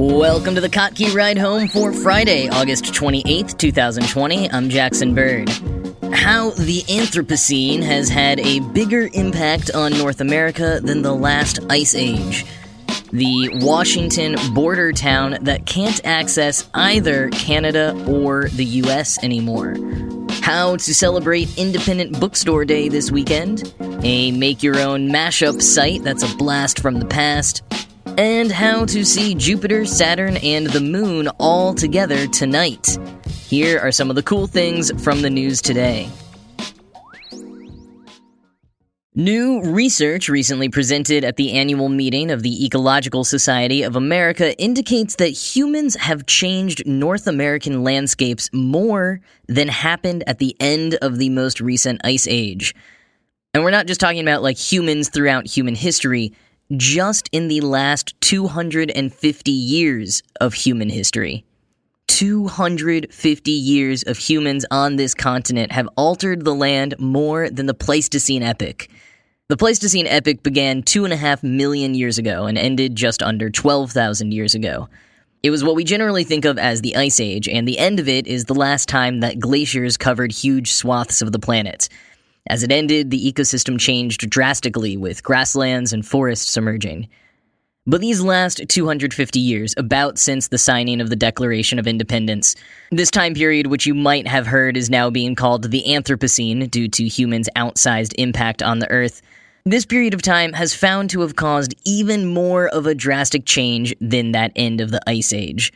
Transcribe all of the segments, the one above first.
Welcome to the Kottke Ride Home for Friday, August 28th, 2020. I'm Jackson Bird. How the Anthropocene has had a bigger impact on North America than the last ice age. The Washington border town that can't access either Canada or the US anymore. How to celebrate Independent Bookstore Day this weekend. A make your own mashup site that's a blast from the past and how to see Jupiter, Saturn, and the Moon all together tonight. Here are some of the cool things from the news today. New research recently presented at the annual meeting of the Ecological Society of America indicates that humans have changed North American landscapes more than happened at the end of the most recent ice age. And we're not just talking about like humans throughout human history just in the last 250 years of human history. 250 years of humans on this continent have altered the land more than the Pleistocene epoch. The Pleistocene epoch began two and a half million years ago and ended just under 12,000 years ago. It was what we generally think of as the Ice Age, and the end of it is the last time that glaciers covered huge swaths of the planet. As it ended, the ecosystem changed drastically with grasslands and forests emerging. But these last 250 years, about since the signing of the Declaration of Independence, this time period, which you might have heard is now being called the Anthropocene due to humans' outsized impact on the Earth, this period of time has found to have caused even more of a drastic change than that end of the Ice Age.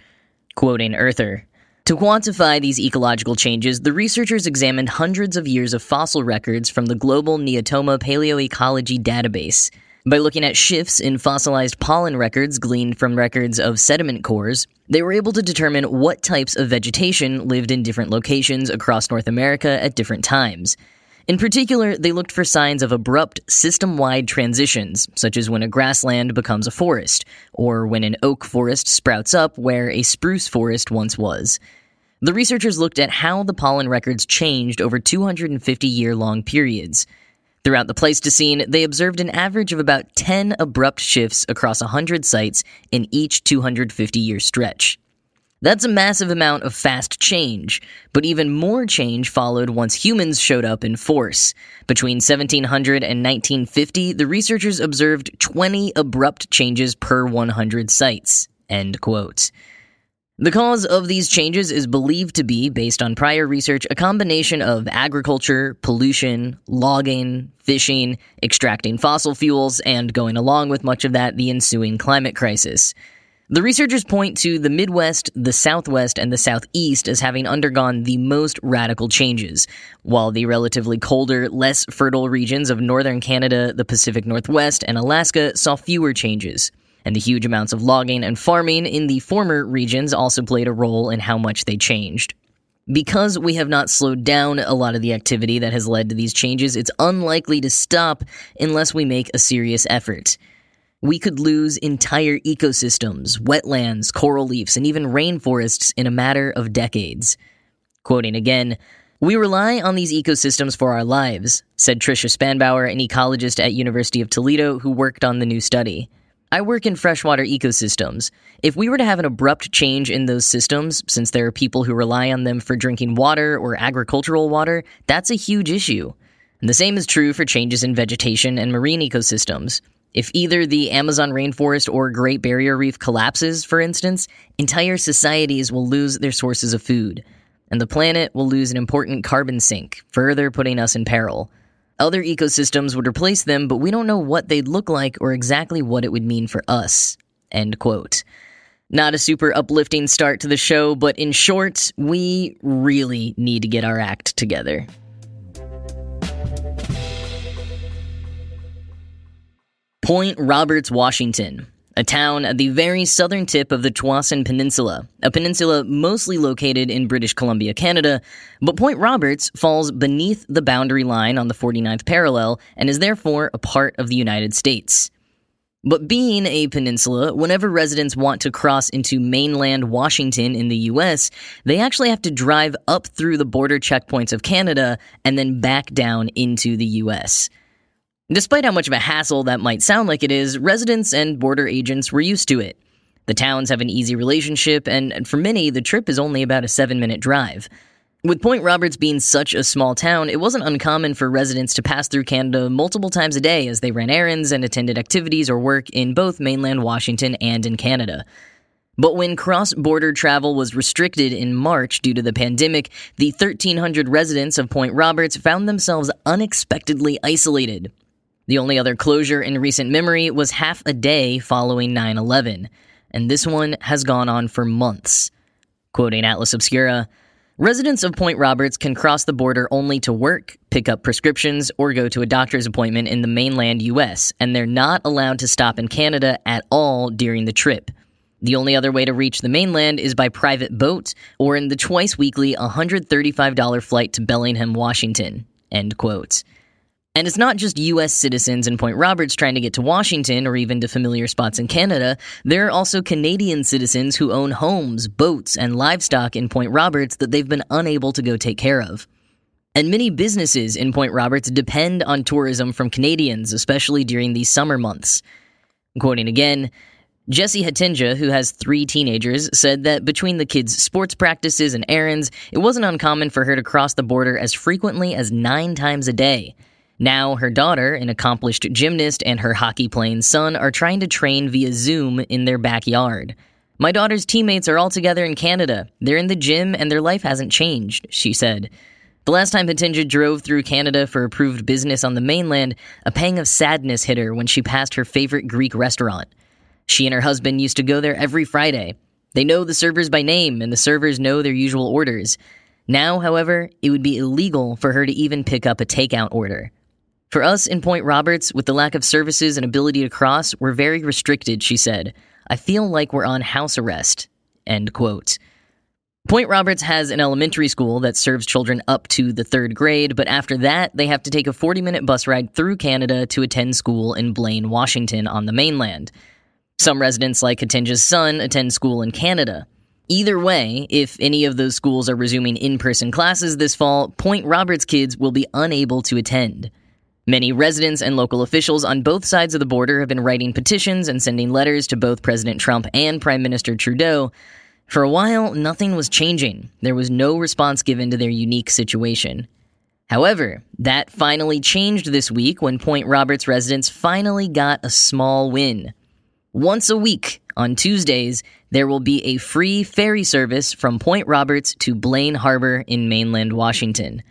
Quoting Earther, to quantify these ecological changes, the researchers examined hundreds of years of fossil records from the Global Neotoma Paleoecology Database. By looking at shifts in fossilized pollen records gleaned from records of sediment cores, they were able to determine what types of vegetation lived in different locations across North America at different times. In particular, they looked for signs of abrupt system wide transitions, such as when a grassland becomes a forest, or when an oak forest sprouts up where a spruce forest once was. The researchers looked at how the pollen records changed over 250 year long periods. Throughout the Pleistocene, they observed an average of about 10 abrupt shifts across 100 sites in each 250 year stretch. That's a massive amount of fast change, but even more change followed once humans showed up in force. Between 1700 and 1950, the researchers observed 20 abrupt changes per 100 sites. End quote. The cause of these changes is believed to be, based on prior research, a combination of agriculture, pollution, logging, fishing, extracting fossil fuels, and going along with much of that, the ensuing climate crisis. The researchers point to the Midwest, the Southwest, and the Southeast as having undergone the most radical changes, while the relatively colder, less fertile regions of northern Canada, the Pacific Northwest, and Alaska saw fewer changes and the huge amounts of logging and farming in the former regions also played a role in how much they changed. Because we have not slowed down a lot of the activity that has led to these changes, it's unlikely to stop unless we make a serious effort. We could lose entire ecosystems, wetlands, coral reefs, and even rainforests in a matter of decades. Quoting again, we rely on these ecosystems for our lives, said Tricia Spanbauer, an ecologist at University of Toledo who worked on the new study. I work in freshwater ecosystems. If we were to have an abrupt change in those systems, since there are people who rely on them for drinking water or agricultural water, that's a huge issue. And the same is true for changes in vegetation and marine ecosystems. If either the Amazon rainforest or Great Barrier Reef collapses, for instance, entire societies will lose their sources of food, and the planet will lose an important carbon sink, further putting us in peril. Other ecosystems would replace them, but we don't know what they'd look like or exactly what it would mean for us. End quote. Not a super uplifting start to the show, but in short, we really need to get our act together. Point Roberts, Washington, a town at the very southern tip of the Tsawwassen Peninsula, a peninsula mostly located in British Columbia, Canada, but Point Roberts falls beneath the boundary line on the 49th parallel and is therefore a part of the United States. But being a peninsula, whenever residents want to cross into mainland Washington in the US, they actually have to drive up through the border checkpoints of Canada and then back down into the US. Despite how much of a hassle that might sound like it is, residents and border agents were used to it. The towns have an easy relationship, and for many, the trip is only about a seven minute drive. With Point Roberts being such a small town, it wasn't uncommon for residents to pass through Canada multiple times a day as they ran errands and attended activities or work in both mainland Washington and in Canada. But when cross border travel was restricted in March due to the pandemic, the 1,300 residents of Point Roberts found themselves unexpectedly isolated. The only other closure in recent memory was half a day following 9 11, and this one has gone on for months. Quoting Atlas Obscura, residents of Point Roberts can cross the border only to work, pick up prescriptions, or go to a doctor's appointment in the mainland US, and they're not allowed to stop in Canada at all during the trip. The only other way to reach the mainland is by private boat or in the twice weekly $135 flight to Bellingham, Washington. End quote. And it's not just US citizens in Point Roberts trying to get to Washington or even to familiar spots in Canada. There are also Canadian citizens who own homes, boats, and livestock in Point Roberts that they've been unable to go take care of. And many businesses in Point Roberts depend on tourism from Canadians, especially during these summer months. Quoting again, Jesse Hatinja, who has three teenagers, said that between the kids' sports practices and errands, it wasn't uncommon for her to cross the border as frequently as nine times a day. Now, her daughter, an accomplished gymnast, and her hockey playing son are trying to train via Zoom in their backyard. My daughter's teammates are all together in Canada. They're in the gym and their life hasn't changed, she said. The last time Hatinja drove through Canada for approved business on the mainland, a pang of sadness hit her when she passed her favorite Greek restaurant. She and her husband used to go there every Friday. They know the servers by name, and the servers know their usual orders. Now, however, it would be illegal for her to even pick up a takeout order. For us in Point Roberts, with the lack of services and ability to cross, we're very restricted, she said. I feel like we're on house arrest. End quote. Point Roberts has an elementary school that serves children up to the third grade, but after that, they have to take a 40 minute bus ride through Canada to attend school in Blaine, Washington on the mainland. Some residents, like Hatinja's son, attend school in Canada. Either way, if any of those schools are resuming in person classes this fall, Point Roberts kids will be unable to attend. Many residents and local officials on both sides of the border have been writing petitions and sending letters to both President Trump and Prime Minister Trudeau. For a while, nothing was changing. There was no response given to their unique situation. However, that finally changed this week when Point Roberts residents finally got a small win. Once a week, on Tuesdays, there will be a free ferry service from Point Roberts to Blaine Harbor in mainland Washington.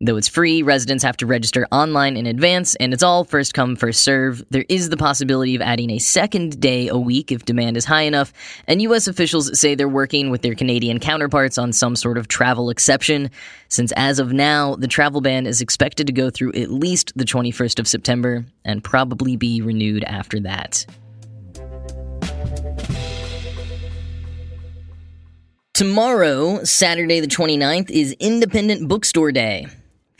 Though it's free, residents have to register online in advance, and it's all first come, first serve. There is the possibility of adding a second day a week if demand is high enough, and U.S. officials say they're working with their Canadian counterparts on some sort of travel exception, since as of now, the travel ban is expected to go through at least the 21st of September and probably be renewed after that. Tomorrow, Saturday the 29th, is Independent Bookstore Day.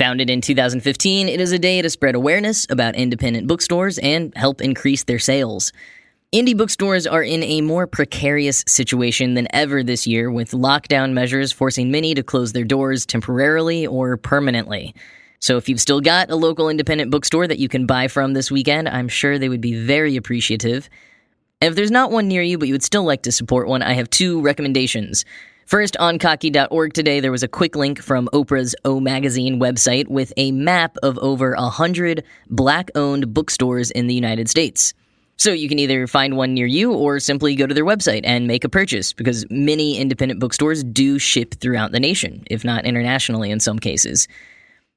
Founded in 2015, it is a day to spread awareness about independent bookstores and help increase their sales. Indie bookstores are in a more precarious situation than ever this year, with lockdown measures forcing many to close their doors temporarily or permanently. So, if you've still got a local independent bookstore that you can buy from this weekend, I'm sure they would be very appreciative. And if there's not one near you, but you would still like to support one, I have two recommendations. First, on kottke.org today, there was a quick link from Oprah's O Magazine website with a map of over 100 black owned bookstores in the United States. So you can either find one near you or simply go to their website and make a purchase because many independent bookstores do ship throughout the nation, if not internationally in some cases.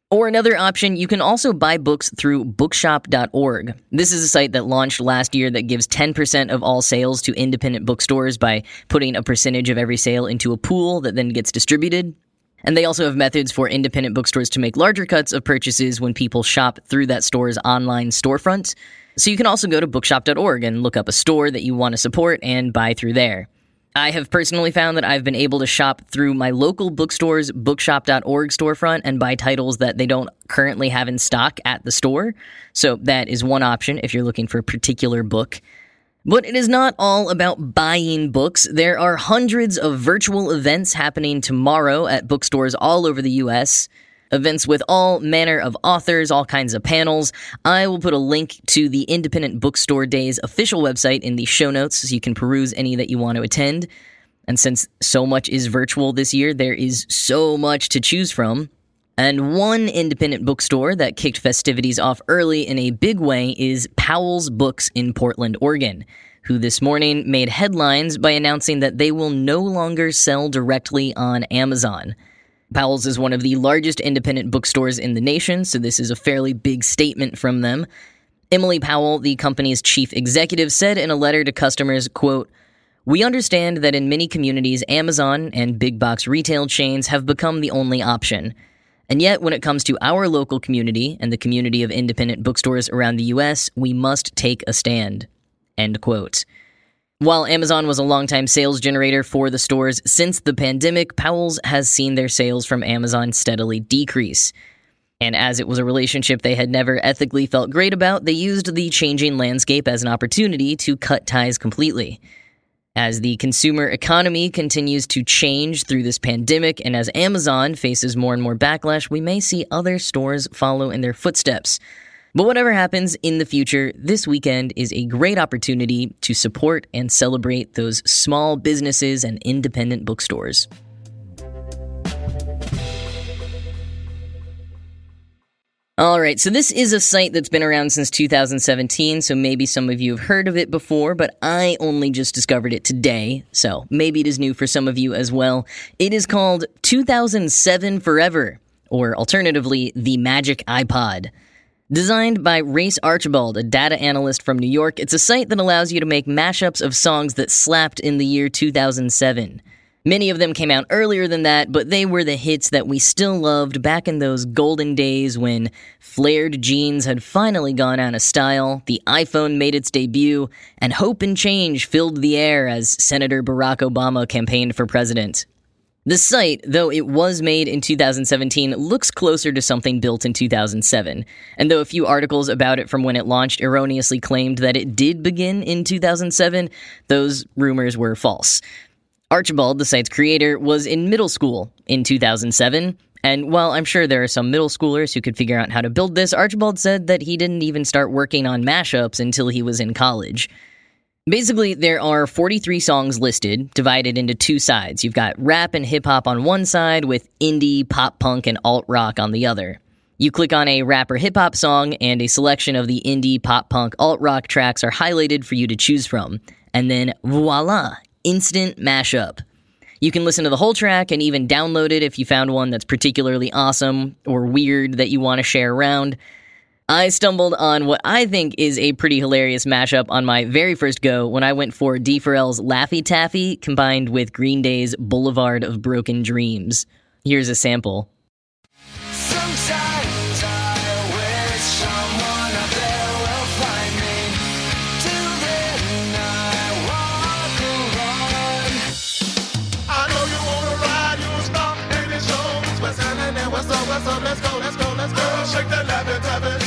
Or another option, you can also buy books through bookshop.org. This is a site that launched last year that gives 10% of all sales to independent bookstores by putting a percentage of every sale into a pool that then gets distributed. And they also have methods for independent bookstores to make larger cuts of purchases when people shop through that store's online storefront. So you can also go to bookshop.org and look up a store that you want to support and buy through there. I have personally found that I've been able to shop through my local bookstore's bookshop.org storefront and buy titles that they don't currently have in stock at the store. So that is one option if you're looking for a particular book. But it is not all about buying books. There are hundreds of virtual events happening tomorrow at bookstores all over the US events with all manner of authors, all kinds of panels. I will put a link to the Independent Bookstore Days official website in the show notes so you can peruse any that you want to attend. And since so much is virtual this year, there is so much to choose from. And one independent bookstore that kicked festivities off early in a big way is Powell's Books in Portland, Oregon, who this morning made headlines by announcing that they will no longer sell directly on Amazon. Powell's is one of the largest independent bookstores in the nation, so this is a fairly big statement from them. Emily Powell, the company's chief executive, said in a letter to customers, quote, we understand that in many communities, Amazon and big box retail chains have become the only option. And yet, when it comes to our local community and the community of independent bookstores around the US, we must take a stand. End quote. While Amazon was a longtime sales generator for the stores since the pandemic, Powell's has seen their sales from Amazon steadily decrease. And as it was a relationship they had never ethically felt great about, they used the changing landscape as an opportunity to cut ties completely. As the consumer economy continues to change through this pandemic, and as Amazon faces more and more backlash, we may see other stores follow in their footsteps. But whatever happens in the future, this weekend is a great opportunity to support and celebrate those small businesses and independent bookstores. All right, so this is a site that's been around since 2017, so maybe some of you have heard of it before, but I only just discovered it today, so maybe it is new for some of you as well. It is called 2007 Forever, or alternatively, the Magic iPod. Designed by Race Archibald, a data analyst from New York, it's a site that allows you to make mashups of songs that slapped in the year 2007. Many of them came out earlier than that, but they were the hits that we still loved back in those golden days when flared jeans had finally gone out of style, the iPhone made its debut, and hope and change filled the air as Senator Barack Obama campaigned for president. The site, though it was made in 2017, looks closer to something built in 2007. And though a few articles about it from when it launched erroneously claimed that it did begin in 2007, those rumors were false. Archibald, the site's creator, was in middle school in 2007. And while I'm sure there are some middle schoolers who could figure out how to build this, Archibald said that he didn't even start working on mashups until he was in college. Basically, there are 43 songs listed, divided into two sides. You've got rap and hip hop on one side, with indie, pop punk, and alt rock on the other. You click on a rap or hip hop song, and a selection of the indie, pop punk, alt rock tracks are highlighted for you to choose from. And then voila, instant mashup. You can listen to the whole track and even download it if you found one that's particularly awesome or weird that you want to share around. I stumbled on what I think is a pretty hilarious mashup on my very first go when I went for D4L's Laffy Taffy combined with Green Day's Boulevard of Broken Dreams. Here's a sample. Let's go, let's go, let's go. Shake the.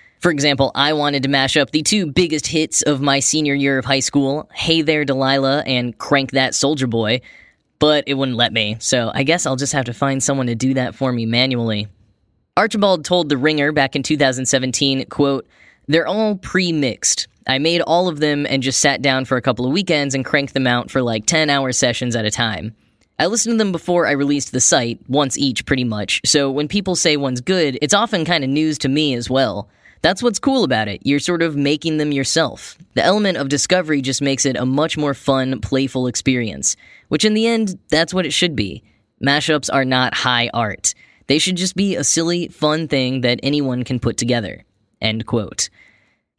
For example, I wanted to mash up the two biggest hits of my senior year of high school Hey There Delilah and Crank That Soldier Boy, but it wouldn't let me, so I guess I'll just have to find someone to do that for me manually. Archibald told The Ringer back in 2017, quote, They're all pre-mixed. I made all of them and just sat down for a couple of weekends and cranked them out for like 10 hour sessions at a time. I listened to them before I released the site, once each pretty much, so when people say one's good, it's often kind of news to me as well. That's what's cool about it. You're sort of making them yourself. The element of discovery just makes it a much more fun, playful experience, which in the end, that's what it should be. Mashups are not high art. They should just be a silly, fun thing that anyone can put together. End quote.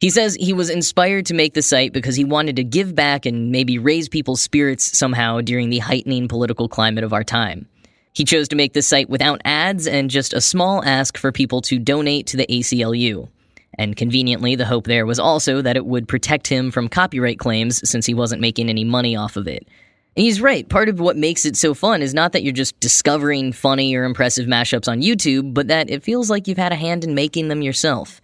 He says he was inspired to make the site because he wanted to give back and maybe raise people's spirits somehow during the heightening political climate of our time. He chose to make the site without ads and just a small ask for people to donate to the ACLU. And conveniently, the hope there was also that it would protect him from copyright claims since he wasn't making any money off of it. And he's right. Part of what makes it so fun is not that you're just discovering funny or impressive mashups on YouTube, but that it feels like you've had a hand in making them yourself.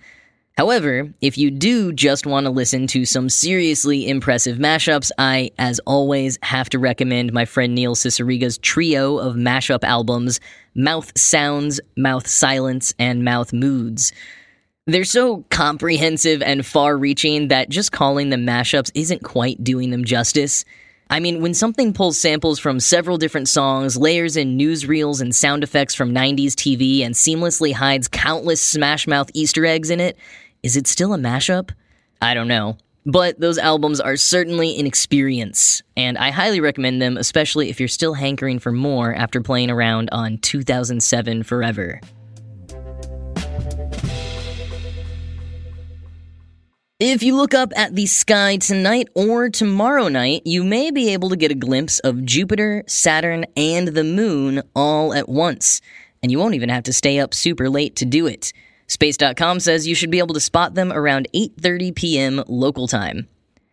However, if you do just want to listen to some seriously impressive mashups, I, as always, have to recommend my friend Neil Cicierega's trio of mashup albums Mouth Sounds, Mouth Silence, and Mouth Moods. They're so comprehensive and far reaching that just calling them mashups isn't quite doing them justice. I mean, when something pulls samples from several different songs, layers in newsreels and sound effects from 90s TV, and seamlessly hides countless Smash Mouth Easter eggs in it, is it still a mashup? I don't know. But those albums are certainly an experience, and I highly recommend them, especially if you're still hankering for more after playing around on 2007 Forever. If you look up at the sky tonight or tomorrow night, you may be able to get a glimpse of Jupiter, Saturn, and the moon all at once. And you won't even have to stay up super late to do it. Space.com says you should be able to spot them around 8:30 p.m. local time.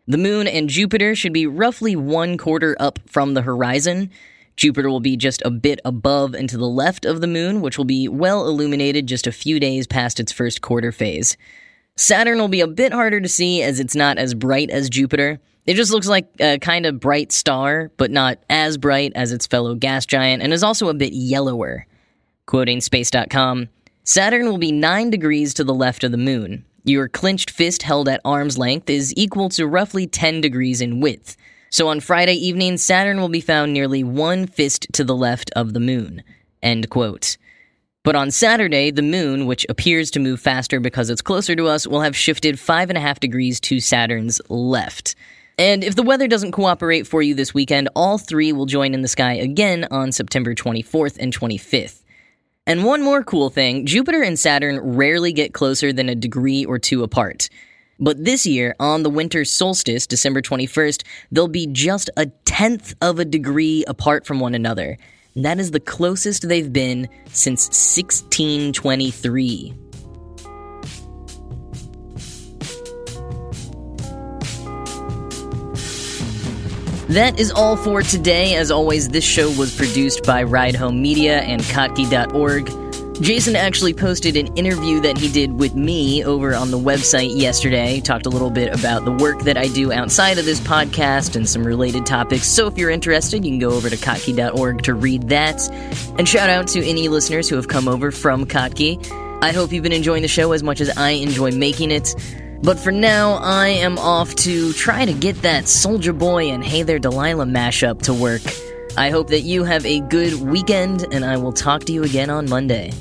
The moon and Jupiter should be roughly one quarter up from the horizon. Jupiter will be just a bit above and to the left of the moon, which will be well illuminated just a few days past its first quarter phase. Saturn will be a bit harder to see as it's not as bright as Jupiter. It just looks like a kind of bright star, but not as bright as its fellow gas giant, and is also a bit yellower. Quoting Space.com, Saturn will be 9 degrees to the left of the moon. Your clenched fist held at arm's length is equal to roughly 10 degrees in width. So on Friday evening, Saturn will be found nearly one fist to the left of the moon. End quote. But on Saturday, the moon, which appears to move faster because it's closer to us, will have shifted 5.5 degrees to Saturn's left. And if the weather doesn't cooperate for you this weekend, all three will join in the sky again on September 24th and 25th. And one more cool thing Jupiter and Saturn rarely get closer than a degree or two apart. But this year, on the winter solstice, December 21st, they'll be just a tenth of a degree apart from one another. That is the closest they've been since 1623. That is all for today. As always, this show was produced by Ride Home Media and Kottke.org. Jason actually posted an interview that he did with me over on the website yesterday. Talked a little bit about the work that I do outside of this podcast and some related topics. So if you're interested, you can go over to Kottke.org to read that. And shout out to any listeners who have come over from Kottke. I hope you've been enjoying the show as much as I enjoy making it. But for now, I am off to try to get that Soldier Boy and Hey There Delilah mashup to work. I hope that you have a good weekend, and I will talk to you again on Monday.